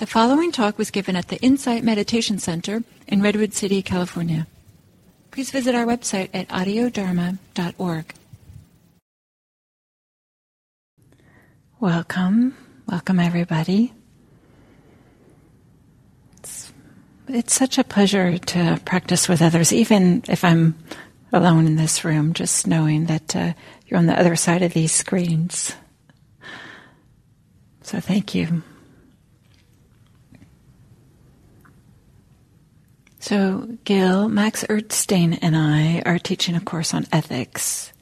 The following talk was given at the Insight Meditation Center in Redwood City, California. Please visit our website at audiodharma.org. Welcome. Welcome, everybody. It's, it's such a pleasure to practice with others, even if I'm alone in this room, just knowing that uh, you're on the other side of these screens. So thank you. So, Gil, Max Erdstein, and I are teaching a course on ethics.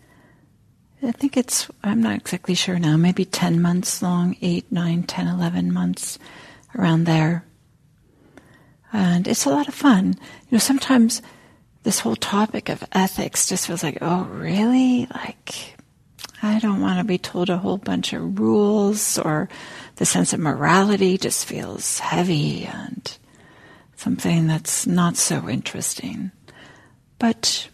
I think it's, I'm not exactly sure now, maybe 10 months long, 8, 9, 10, 11 months, around there. And it's a lot of fun. You know, sometimes this whole topic of ethics just feels like, oh, really? Like, I don't want to be told a whole bunch of rules, or the sense of morality just feels heavy and something that's not so interesting. But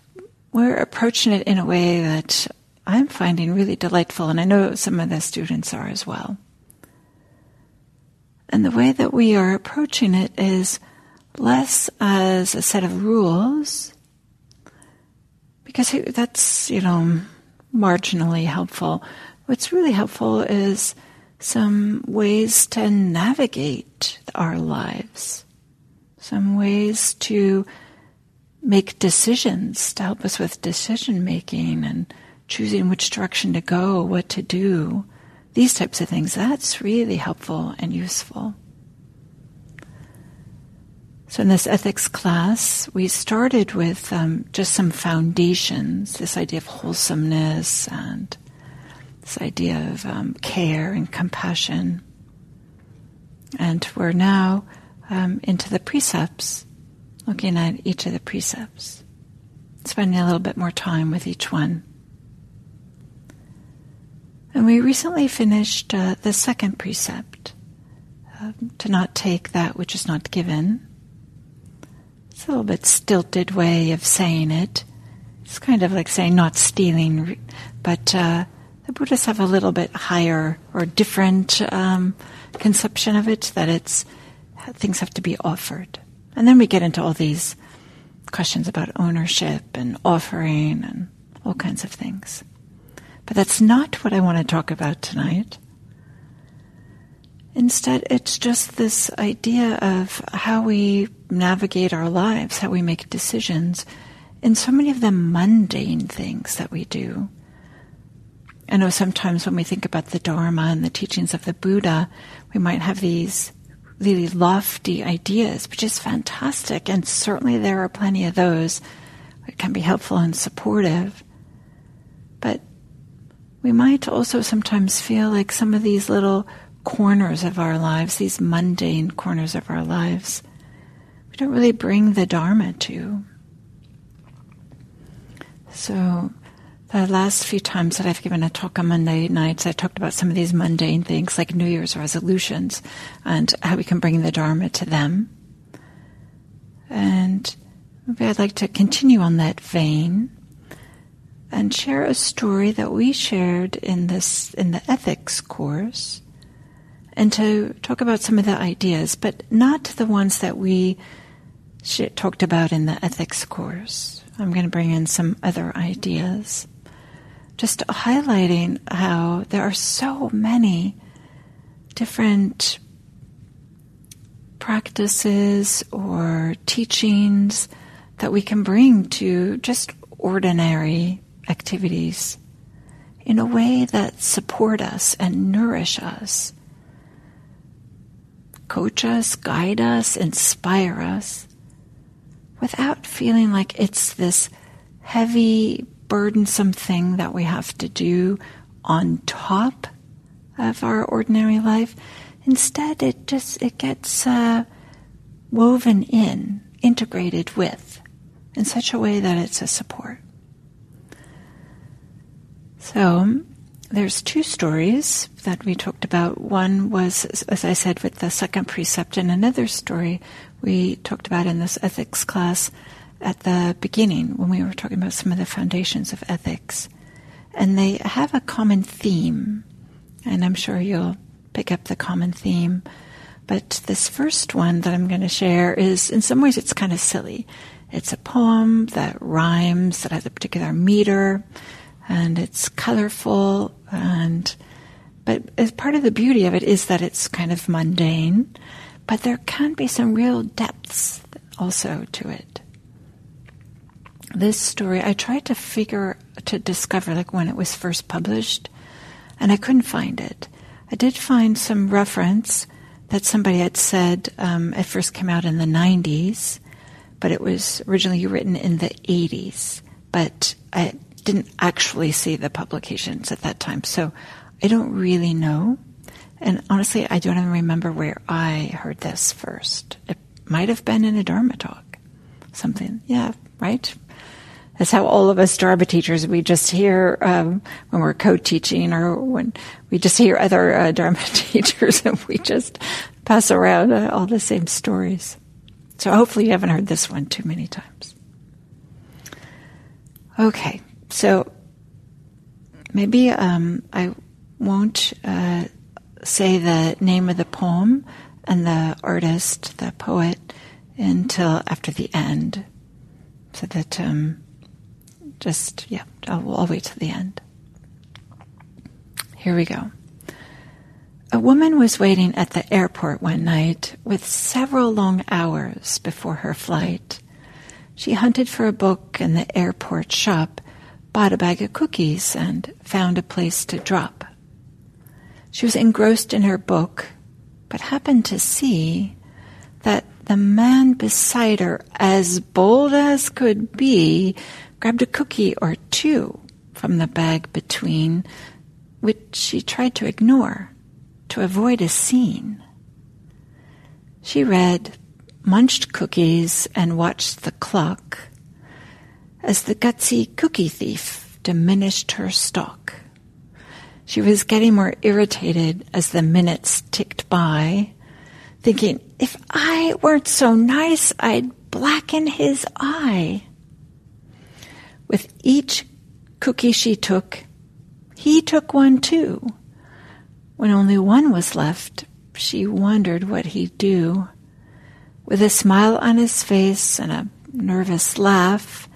we're approaching it in a way that I'm finding really delightful, and I know some of the students are as well. And the way that we are approaching it is less as a set of rules, because that's, you know, marginally helpful. What's really helpful is some ways to navigate our lives some ways to make decisions to help us with decision making and choosing which direction to go, what to do, these types of things. That's really helpful and useful. So, in this ethics class, we started with um, just some foundations this idea of wholesomeness and this idea of um, care and compassion. And we're now um, into the precepts, looking at each of the precepts, spending a little bit more time with each one. And we recently finished uh, the second precept uh, to not take that which is not given. It's a little bit stilted way of saying it. It's kind of like saying not stealing, but uh, the Buddhists have a little bit higher or different um, conception of it, that it's things have to be offered. And then we get into all these questions about ownership and offering and all kinds of things. But that's not what I want to talk about tonight. Instead, it's just this idea of how we navigate our lives, how we make decisions in so many of the mundane things that we do. I know sometimes when we think about the Dharma and the teachings of the Buddha, we might have these really lofty ideas, which is fantastic. And certainly there are plenty of those that can be helpful and supportive. But we might also sometimes feel like some of these little corners of our lives, these mundane corners of our lives, we don't really bring the Dharma to. So the last few times that I've given a talk on Monday nights, I talked about some of these mundane things like New Year's resolutions and how we can bring the Dharma to them. And maybe I'd like to continue on that vein and share a story that we shared in this in the ethics course and to talk about some of the ideas, but not the ones that we talked about in the ethics course. I'm going to bring in some other ideas just highlighting how there are so many different practices or teachings that we can bring to just ordinary activities in a way that support us and nourish us, coach us, guide us, inspire us, without feeling like it's this heavy burdensome thing that we have to do on top of our ordinary life. Instead, it just it gets uh, woven in, integrated with, in such a way that it's a support. So, there's two stories that we talked about. One was, as I said, with the second precept, and another story we talked about in this ethics class at the beginning when we were talking about some of the foundations of ethics. And they have a common theme, and I'm sure you'll pick up the common theme. But this first one that I'm going to share is, in some ways, it's kind of silly. It's a poem that rhymes, that has a particular meter, and it's colorful. And but as part of the beauty of it is that it's kind of mundane, but there can be some real depths also to it. This story, I tried to figure to discover like when it was first published, and I couldn't find it. I did find some reference that somebody had said um, it first came out in the 90s, but it was originally written in the 80s. But I didn't actually see the publications at that time, so I don't really know. And honestly, I don't even remember where I heard this first. It might have been in a Dharma talk. Something, yeah, right? That's how all of us Dharma teachers, we just hear um, when we're co-teaching or when we just hear other uh, Dharma teachers and we just pass around uh, all the same stories. So hopefully you haven't heard this one too many times. Okay, so maybe um, I won't uh, say the name of the poem and the artist, the poet, until after the end, so that um, just, yeah, I'll, I'll wait till the end. Here we go. A woman was waiting at the airport one night with several long hours before her flight. She hunted for a book in the airport shop, bought a bag of cookies, and found a place to drop. She was engrossed in her book, but happened to see that the man beside her, as bold as could be, grabbed a cookie or two from the bag between, which she tried to ignore to avoid a scene. She read, munched cookies, and watched the clock as the gutsy cookie thief diminished her stock. She was getting more irritated as the minutes ticked by, thinking, if I weren't so nice, I'd blacken his eye. With each cookie she took, he took one too. When only one was left, she wondered what he'd do. With a smile on his face and a nervous laugh,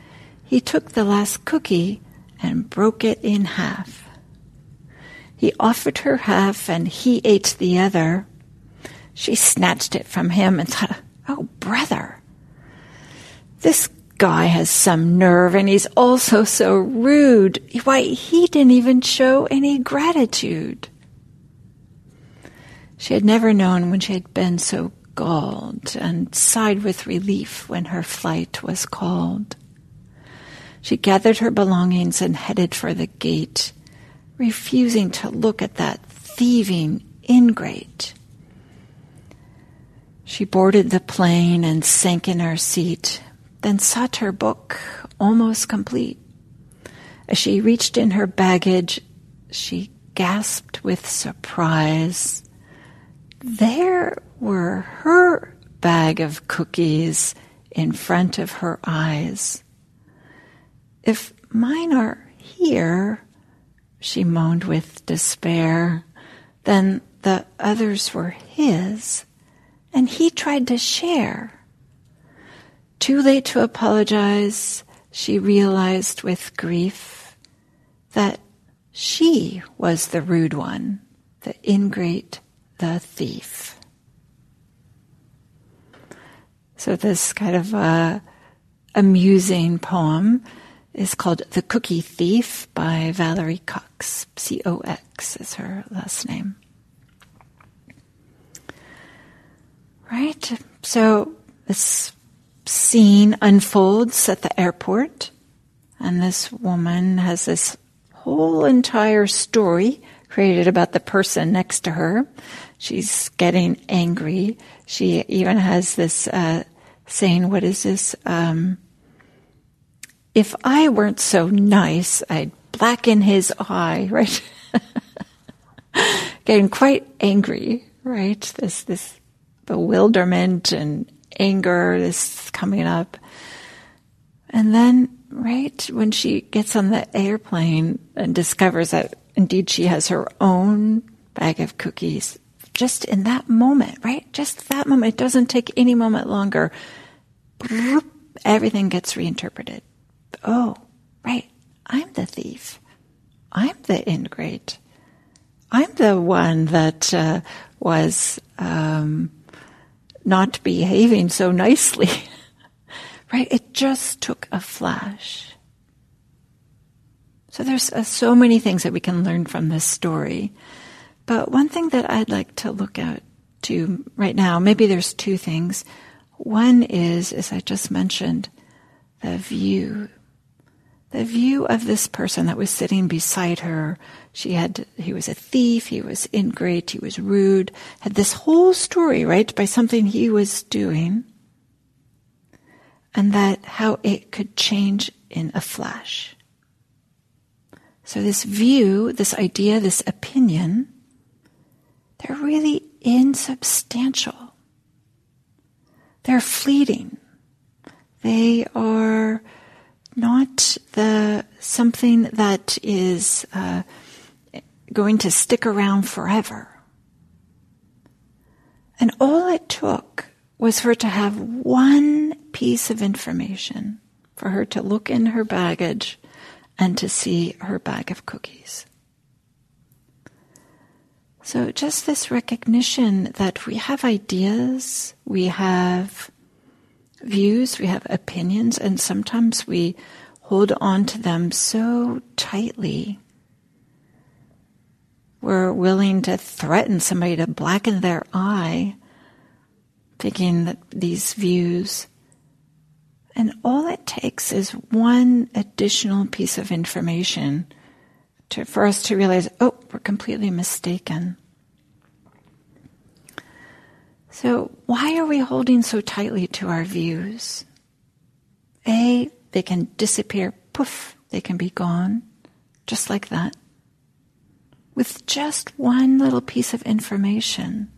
he took the last cookie and broke it in half. He offered her half and he ate the other. She snatched it from him and thought, oh, brother, this guy has some nerve and he's also so rude. Why, he didn't even show any gratitude. She had never known when she had been so galled and sighed with relief when her flight was called. She gathered her belongings and headed for the gate, refusing to look at that thieving ingrate. She boarded the plane and sank in her seat, then sought her book, almost complete. As she reached in her baggage, she gasped with surprise. There were her bag of cookies in front of her eyes. If mine are here, she moaned with despair, then the others were his, and he tried to share. Too late to apologize, she realized with grief that she was the rude one, the ingrate, the thief. So this kind of uh, amusing poem is called The Cookie Thief by Valerie Cox. C O X is her last name. Right? So this scene unfolds at the airport, and this woman has this whole entire story created about the person next to her. She's getting angry. She even has this uh, saying, What is this? Um, if I weren't so nice, I'd blacken his eye, right? Getting quite angry, right? This, this bewilderment and anger is coming up. And then, right, when she gets on the airplane and discovers that indeed she has her own bag of cookies, just in that moment, right? Just that moment. It doesn't take any moment longer. Everything gets reinterpreted. Oh, right. I'm the thief. I'm the ingrate. I'm the one that uh, was um, not behaving so nicely. right? It just took a flash. So there's uh, so many things that we can learn from this story. But one thing that I'd like to look at to right now, maybe there's two things. One is, as I just mentioned, the view. The view of this person that was sitting beside her. She had, he was a thief, he was ingrate, he was rude, had this whole story, right, by something he was doing. And that how it could change in a flash. So this view, this idea, this opinion, they're really insubstantial. They're fleeting. They are not the something that is uh, going to stick around forever. And all it took was for her to have one piece of information, for her to look in her baggage and to see her bag of cookies. So just this recognition that we have ideas, we have views, we have opinions, and sometimes we hold on to them so tightly. We're willing to threaten somebody to blacken their eye, thinking that these views. And all it takes is one additional piece of information to, for us to realize, oh, we're completely mistaken. So, why are we holding so tightly to our views? A, they can disappear, poof, they can be gone, just like that. With just one little piece of information.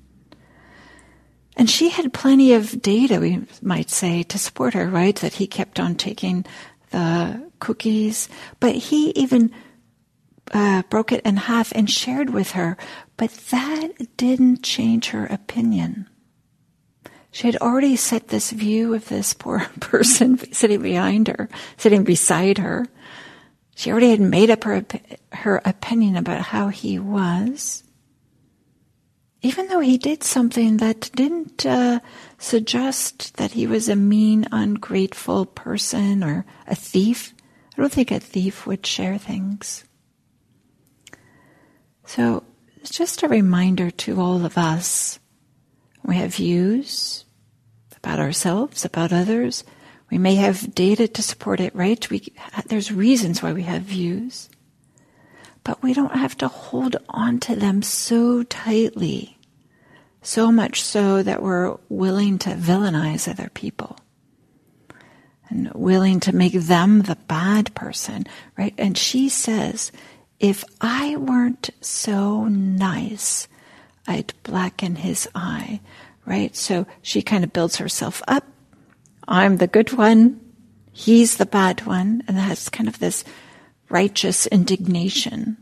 And she had plenty of data, we might say, to support her, right? That he kept on taking the cookies. But he even uh, broke it in half and shared with her. But that didn't change her opinion. She had already set this view of this poor person sitting behind her, sitting beside her. She already had made up her, her opinion about how he was. Even though he did something that didn't uh, suggest that he was a mean, ungrateful person or a thief. I don't think a thief would share things. So it's just a reminder to all of us we have views about ourselves, about others. We may have data to support it, right? We, there's reasons why we have views. But we don't have to hold on to them so tightly, so much so that we're willing to villainize other people and willing to make them the bad person, right? And she says, if I weren't so nice, I'd blacken his eye, right? So she kind of builds herself up. I'm the good one. He's the bad one. And has kind of this righteous indignation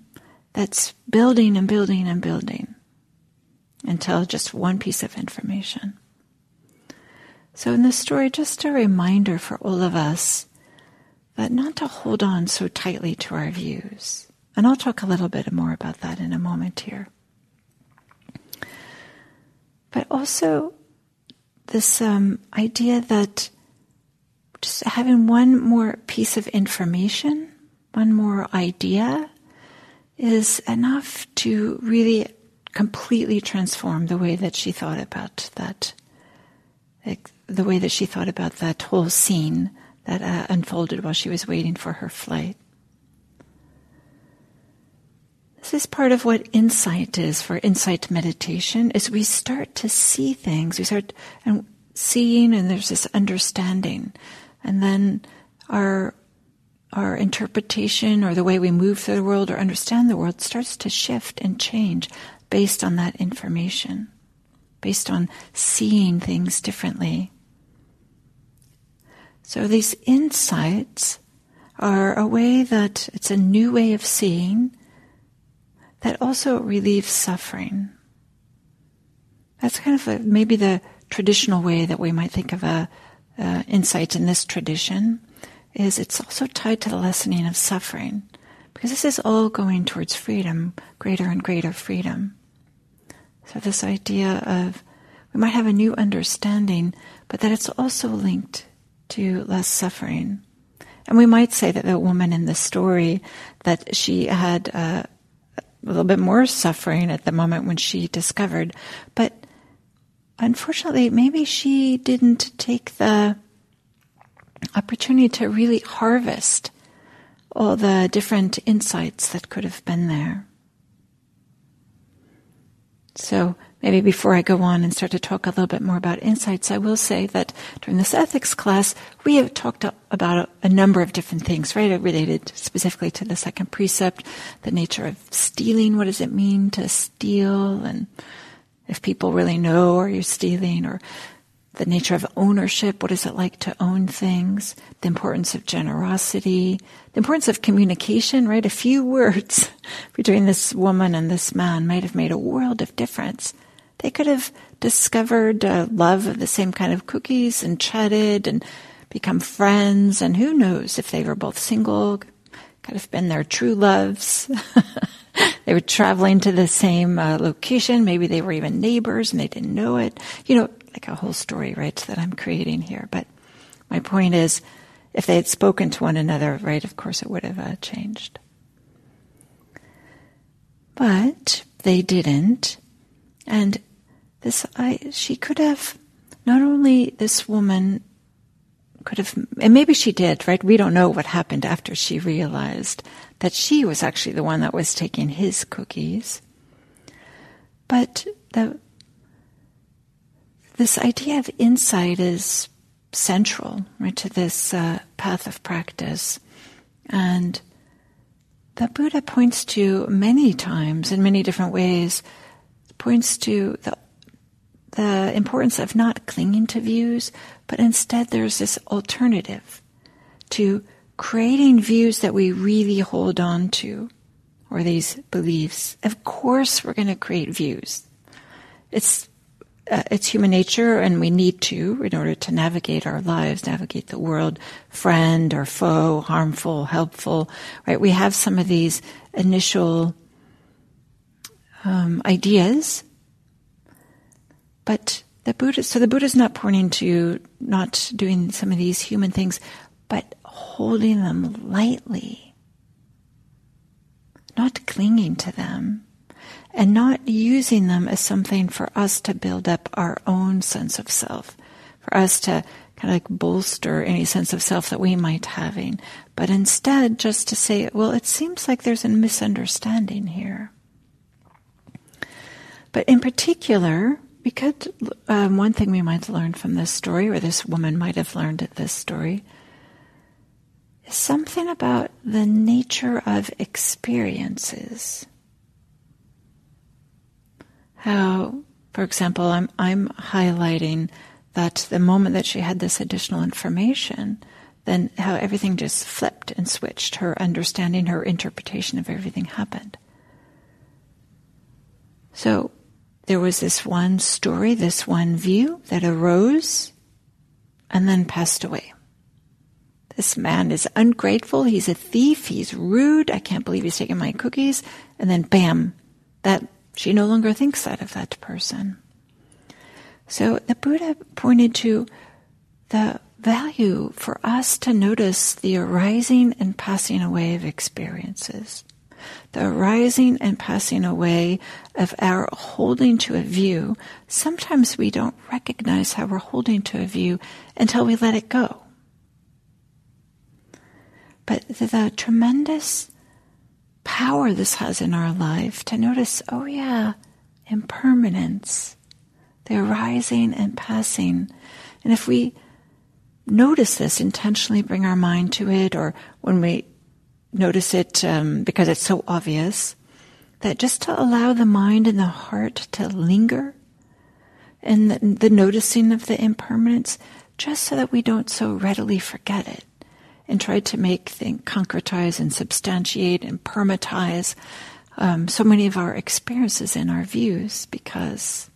that's building and building and building until just one piece of information. So in this story, just a reminder for all of us that not to hold on so tightly to our views. And I'll talk a little bit more about that in a moment here but also this um, idea that just having one more piece of information, one more idea, is enough to really completely transform the way that she thought about that, like the way that she thought about that whole scene that uh, unfolded while she was waiting for her flight. This is part of what insight is for insight meditation is we start to see things. We start and seeing and there's this understanding. And then our our interpretation or the way we move through the world or understand the world starts to shift and change based on that information, based on seeing things differently. So these insights are a way that it's a new way of seeing that also relieves suffering. that's kind of a, maybe the traditional way that we might think of a, a insight in this tradition is it's also tied to the lessening of suffering because this is all going towards freedom, greater and greater freedom. So this idea of we might have a new understanding, but that it's also linked to less suffering. And we might say that the woman in the story that she had uh, a little bit more suffering at the moment when she discovered, but unfortunately, maybe she didn't take the opportunity to really harvest all the different insights that could have been there. So maybe before I go on and start to talk a little bit more about insights, I will say that during this ethics class, we have talked about a, a number of different things, right? Related specifically to the second precept, the nature of stealing. What does it mean to steal? And if people really know are you stealing or the nature of ownership. What is it like to own things? The importance of generosity, the importance of communication, right? A few words between this woman and this man might have made a world of difference. They could have discovered a love of the same kind of cookies and chatted and become friends. And who knows if they were both single, could have been their true loves. they were traveling to the same uh, location. Maybe they were even neighbors and they didn't know it. You know, like a whole story, right, that I'm creating here. But my point is, if they had spoken to one another, right, of course it would have uh, changed. But they didn't. And this, I, she could have, not only this woman could have, and maybe she did, right? We don't know what happened after she realized that she was actually the one that was taking his cookies. But the this idea of insight is central right, to this uh, path of practice. And the Buddha points to many times in many different ways, points to the, the importance of not clinging to views, but instead there's this alternative to creating views that we really hold on to, or these beliefs. Of course, we're going to create views. It's uh, it's human nature, and we need to in order to navigate our lives, navigate the world, friend or foe, harmful, helpful. Right? We have some of these initial um, ideas, but the Buddha. So the Buddha is not pointing to not doing some of these human things, but holding them lightly, not clinging to them and not using them as something for us to build up our own sense of self, for us to kind of like bolster any sense of self that we might having, but instead just to say, well, it seems like there's a misunderstanding here. But in particular, because um, one thing we might learn from this story, or this woman might have learned at this story, is something about the nature of experiences how, for example, I'm, I'm highlighting that the moment that she had this additional information, then how everything just flipped and switched. Her understanding, her interpretation of everything happened. So there was this one story, this one view that arose and then passed away. This man is ungrateful. He's a thief. He's rude. I can't believe he's taking my cookies. And then bam, that she no longer thinks that of that person. So the Buddha pointed to the value for us to notice the arising and passing away of experiences, the arising and passing away of our holding to a view. Sometimes we don't recognize how we're holding to a view until we let it go. But the, the tremendous power this has in our life to notice, oh yeah, impermanence, the arising and passing. And if we notice this, intentionally bring our mind to it, or when we notice it um, because it's so obvious, that just to allow the mind and the heart to linger in the, the noticing of the impermanence, just so that we don't so readily forget it and try to make, think, concretize and substantiate and permatize um, so many of our experiences and our views because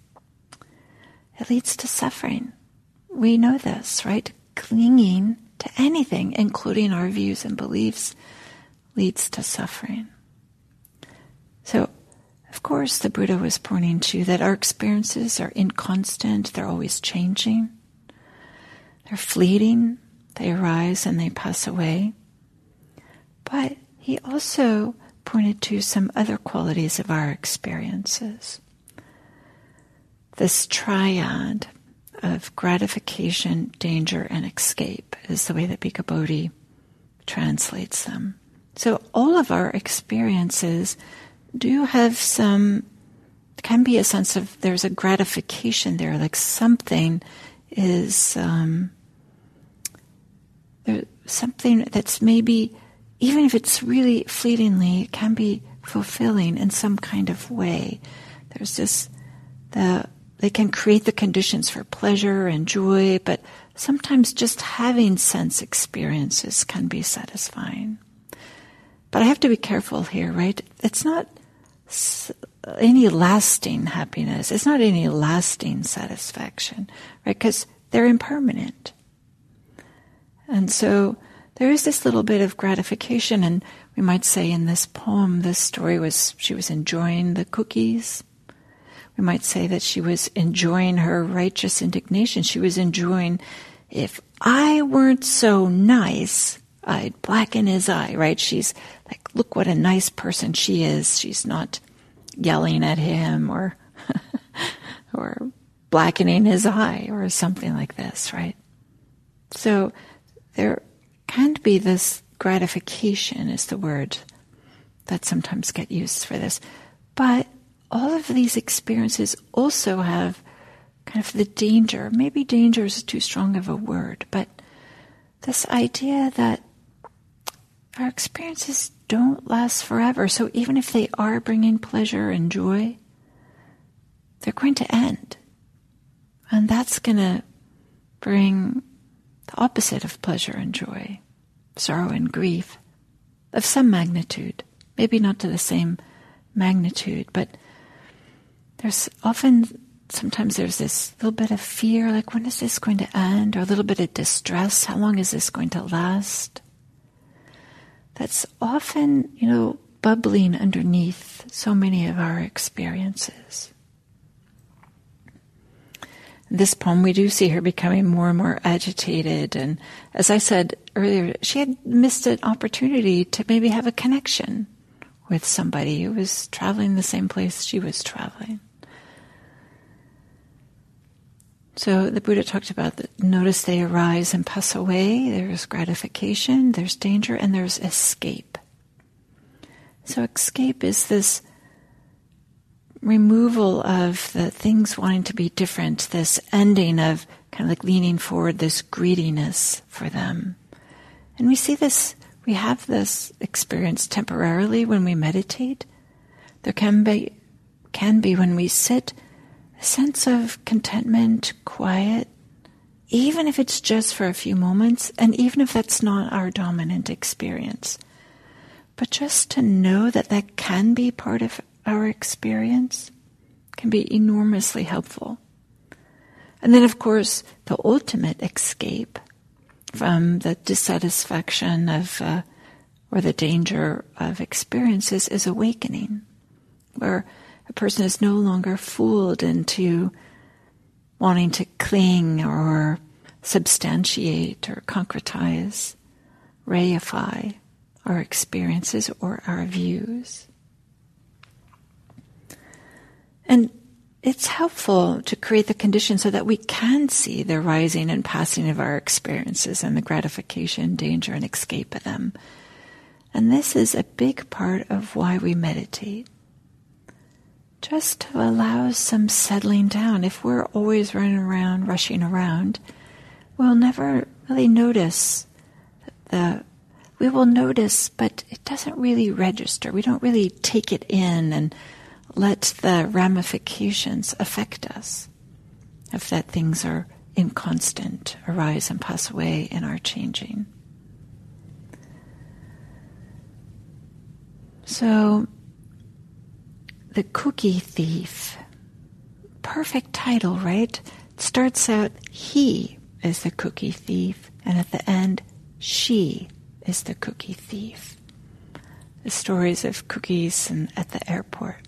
it leads to suffering. We know this, right? Clinging to anything, including our views and beliefs, leads to suffering. So, of course, the Buddha was pointing to that our experiences are inconstant, they're always changing, they're fleeting, they arise and they pass away. But he also pointed to some other qualities of our experiences. This triad of gratification, danger, and escape is the way that Bhikkhu Bodhi translates them. So all of our experiences do have some, can be a sense of there's a gratification there, like something is, um, there, something that's maybe, even if it's really fleetingly, it can be fulfilling in some kind of way. There's this, the, they can create the conditions for pleasure and joy, but sometimes just having sense experiences can be satisfying. But I have to be careful here, right? It's not any lasting happiness. It's not any lasting satisfaction, right? Because they're impermanent. And so there is this little bit of gratification, and we might say in this poem, this story was she was enjoying the cookies. We might say that she was enjoying her righteous indignation. She was enjoying, if I weren't so nice, I'd blacken his eye, right? She's look what a nice person she is. She's not yelling at him or, or blackening his eye or something like this, right? So there can be this gratification is the word that sometimes get used for this. But all of these experiences also have kind of the danger. Maybe danger is too strong of a word, but this idea that our experiences don't last forever. So even if they are bringing pleasure and joy, they're going to end. And that's going to bring the opposite of pleasure and joy, sorrow and grief of some magnitude. Maybe not to the same magnitude, but there's often, sometimes there's this little bit of fear, like when is this going to end? Or a little bit of distress, how long is this going to last? That's often, you know, bubbling underneath so many of our experiences. This poem, we do see her becoming more and more agitated. And as I said earlier, she had missed an opportunity to maybe have a connection with somebody who was traveling the same place she was traveling. So the Buddha talked about that notice they arise and pass away. There's gratification, there's danger, and there's escape. So escape is this removal of the things wanting to be different, this ending of kind of like leaning forward, this greediness for them. And we see this, we have this experience temporarily when we meditate. There can be, can be when we sit sense of contentment, quiet, even if it's just for a few moments, and even if that's not our dominant experience. But just to know that that can be part of our experience can be enormously helpful. And then, of course, the ultimate escape from the dissatisfaction of, uh, or the danger of experiences is awakening, where a person is no longer fooled into wanting to cling or substantiate or concretize, reify our experiences or our views. And it's helpful to create the conditions so that we can see the rising and passing of our experiences and the gratification, danger, and escape of them. And this is a big part of why we meditate just to allow some settling down. If we're always running around, rushing around, we'll never really notice the we will notice, but it doesn't really register. We don't really take it in and let the ramifications affect us if that things are inconstant, arise and pass away and are changing. So the Cookie Thief. Perfect title, right? It starts out, he is the cookie thief, and at the end, she is the cookie thief. The stories of cookies and at the airport.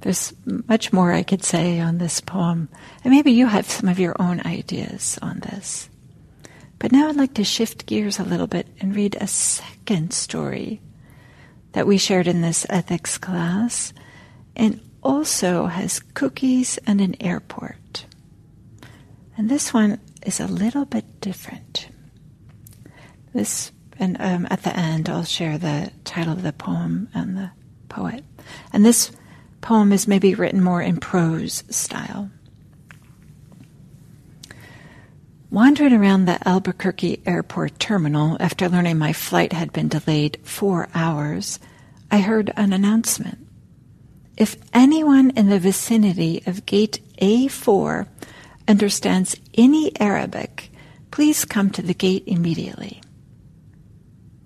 There's much more I could say on this poem, and maybe you have some of your own ideas on this. But now I'd like to shift gears a little bit and read a second story that we shared in this ethics class, and also has cookies and an airport. And this one is a little bit different. This, and um, at the end, I'll share the title of the poem and the poet. And this poem is maybe written more in prose style. Wandering around the Albuquerque airport terminal after learning my flight had been delayed four hours, I heard an announcement. If anyone in the vicinity of gate A4 understands any Arabic, please come to the gate immediately.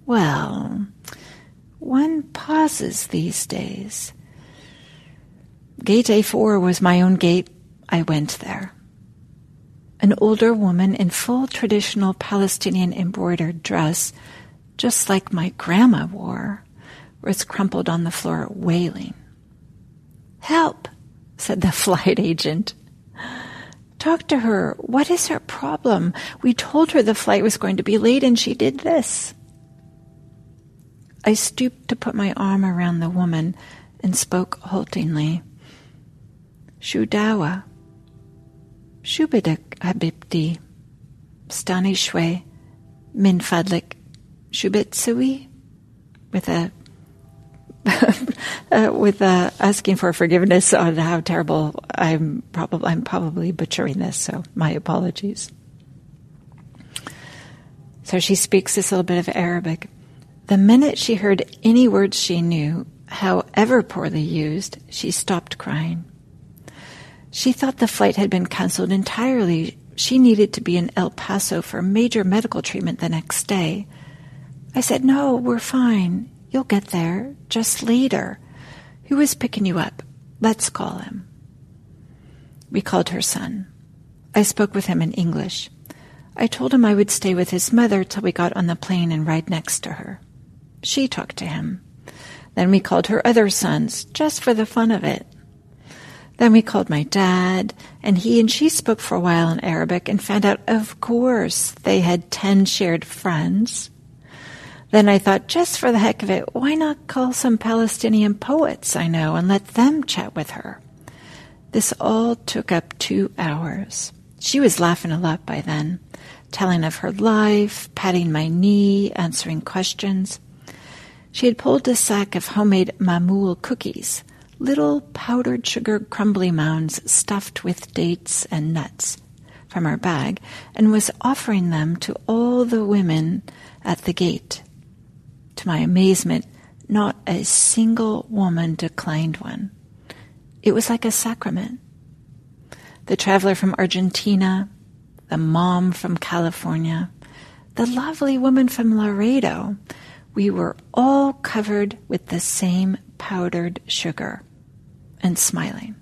Well, one pauses these days. Gate A4 was my own gate. I went there. An older woman in full traditional Palestinian embroidered dress, just like my grandma wore, was crumpled on the floor wailing. Help, said the flight agent. Talk to her. What is her problem? We told her the flight was going to be late and she did this. I stooped to put my arm around the woman and spoke haltingly. Shudawa. Shubidak habibti. Stani shwe. Min fadlik. Shubitsui. With a uh, with uh, asking for forgiveness on how terrible I'm probably I'm probably butchering this, so my apologies. So she speaks this little bit of Arabic. The minute she heard any words she knew, however poorly used, she stopped crying. She thought the flight had been canceled entirely. She needed to be in El Paso for major medical treatment the next day. I said, No, we're fine. You'll get there. Just later. Who is picking you up? Let's call him. We called her son. I spoke with him in English. I told him I would stay with his mother till we got on the plane and ride next to her. She talked to him. Then we called her other sons, just for the fun of it. Then we called my dad, and he and she spoke for a while in Arabic and found out, of course, they had ten shared friends. Then I thought, just for the heck of it, why not call some Palestinian poets I know and let them chat with her? This all took up two hours. She was laughing a lot by then, telling of her life, patting my knee, answering questions. She had pulled a sack of homemade mamoul cookies little powdered sugar crumbly mounds stuffed with dates and nuts from her bag and was offering them to all the women at the gate. To my amazement, not a single woman declined one. It was like a sacrament. The traveler from Argentina, the mom from California, the lovely woman from Laredo, we were all covered with the same powdered sugar and smiling.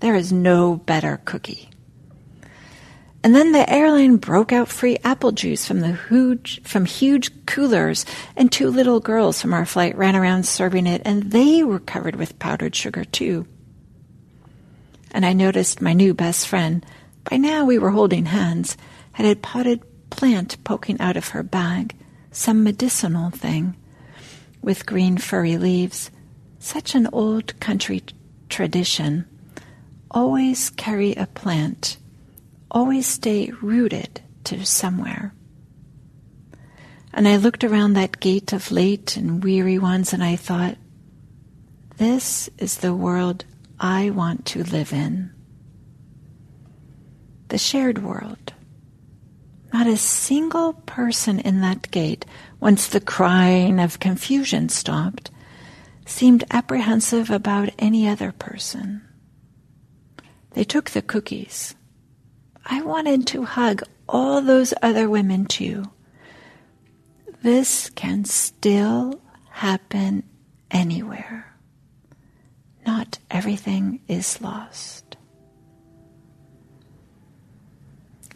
There is no better cookie. And then the airline broke out free apple juice from the huge, from huge coolers, and two little girls from our flight ran around serving it, and they were covered with powdered sugar too. And I noticed my new best friend, by now we were holding hands, had a potted plant poking out of her bag, some medicinal thing, with green furry leaves. Such an old country tradition, always carry a plant, always stay rooted to somewhere. And I looked around that gate of late and weary ones and I thought, this is the world I want to live in. The shared world. Not a single person in that gate, once the crying of confusion stopped, seemed apprehensive about any other person. They took the cookies. I wanted to hug all those other women too. This can still happen anywhere. Not everything is lost.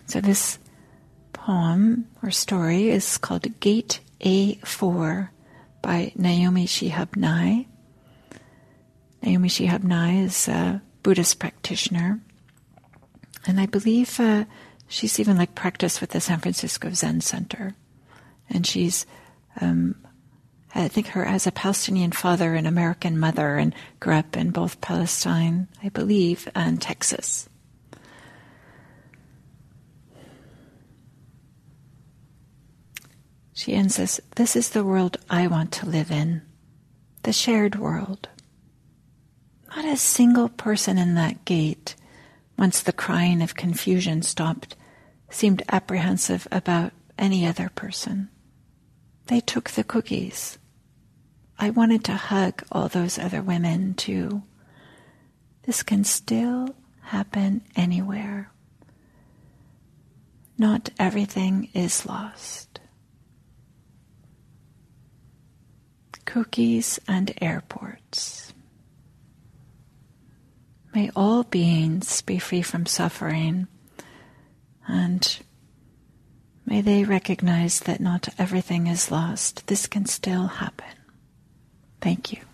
So this poem or story is called Gate A4 by Naomi Shihab Nye. Naomi Shihab Nye is a Buddhist practitioner. And I believe uh, she's even like practiced with the San Francisco Zen Center. And she's, um, I think her as a Palestinian father and American mother and grew up in both Palestine, I believe, and Texas. She ends this This is the world I want to live in, the shared world. Not a single person in that gate, once the crying of confusion stopped, seemed apprehensive about any other person. They took the cookies. I wanted to hug all those other women too. This can still happen anywhere. Not everything is lost. Cookies, and airports. May all beings be free from suffering and may they recognize that not everything is lost. This can still happen. Thank you.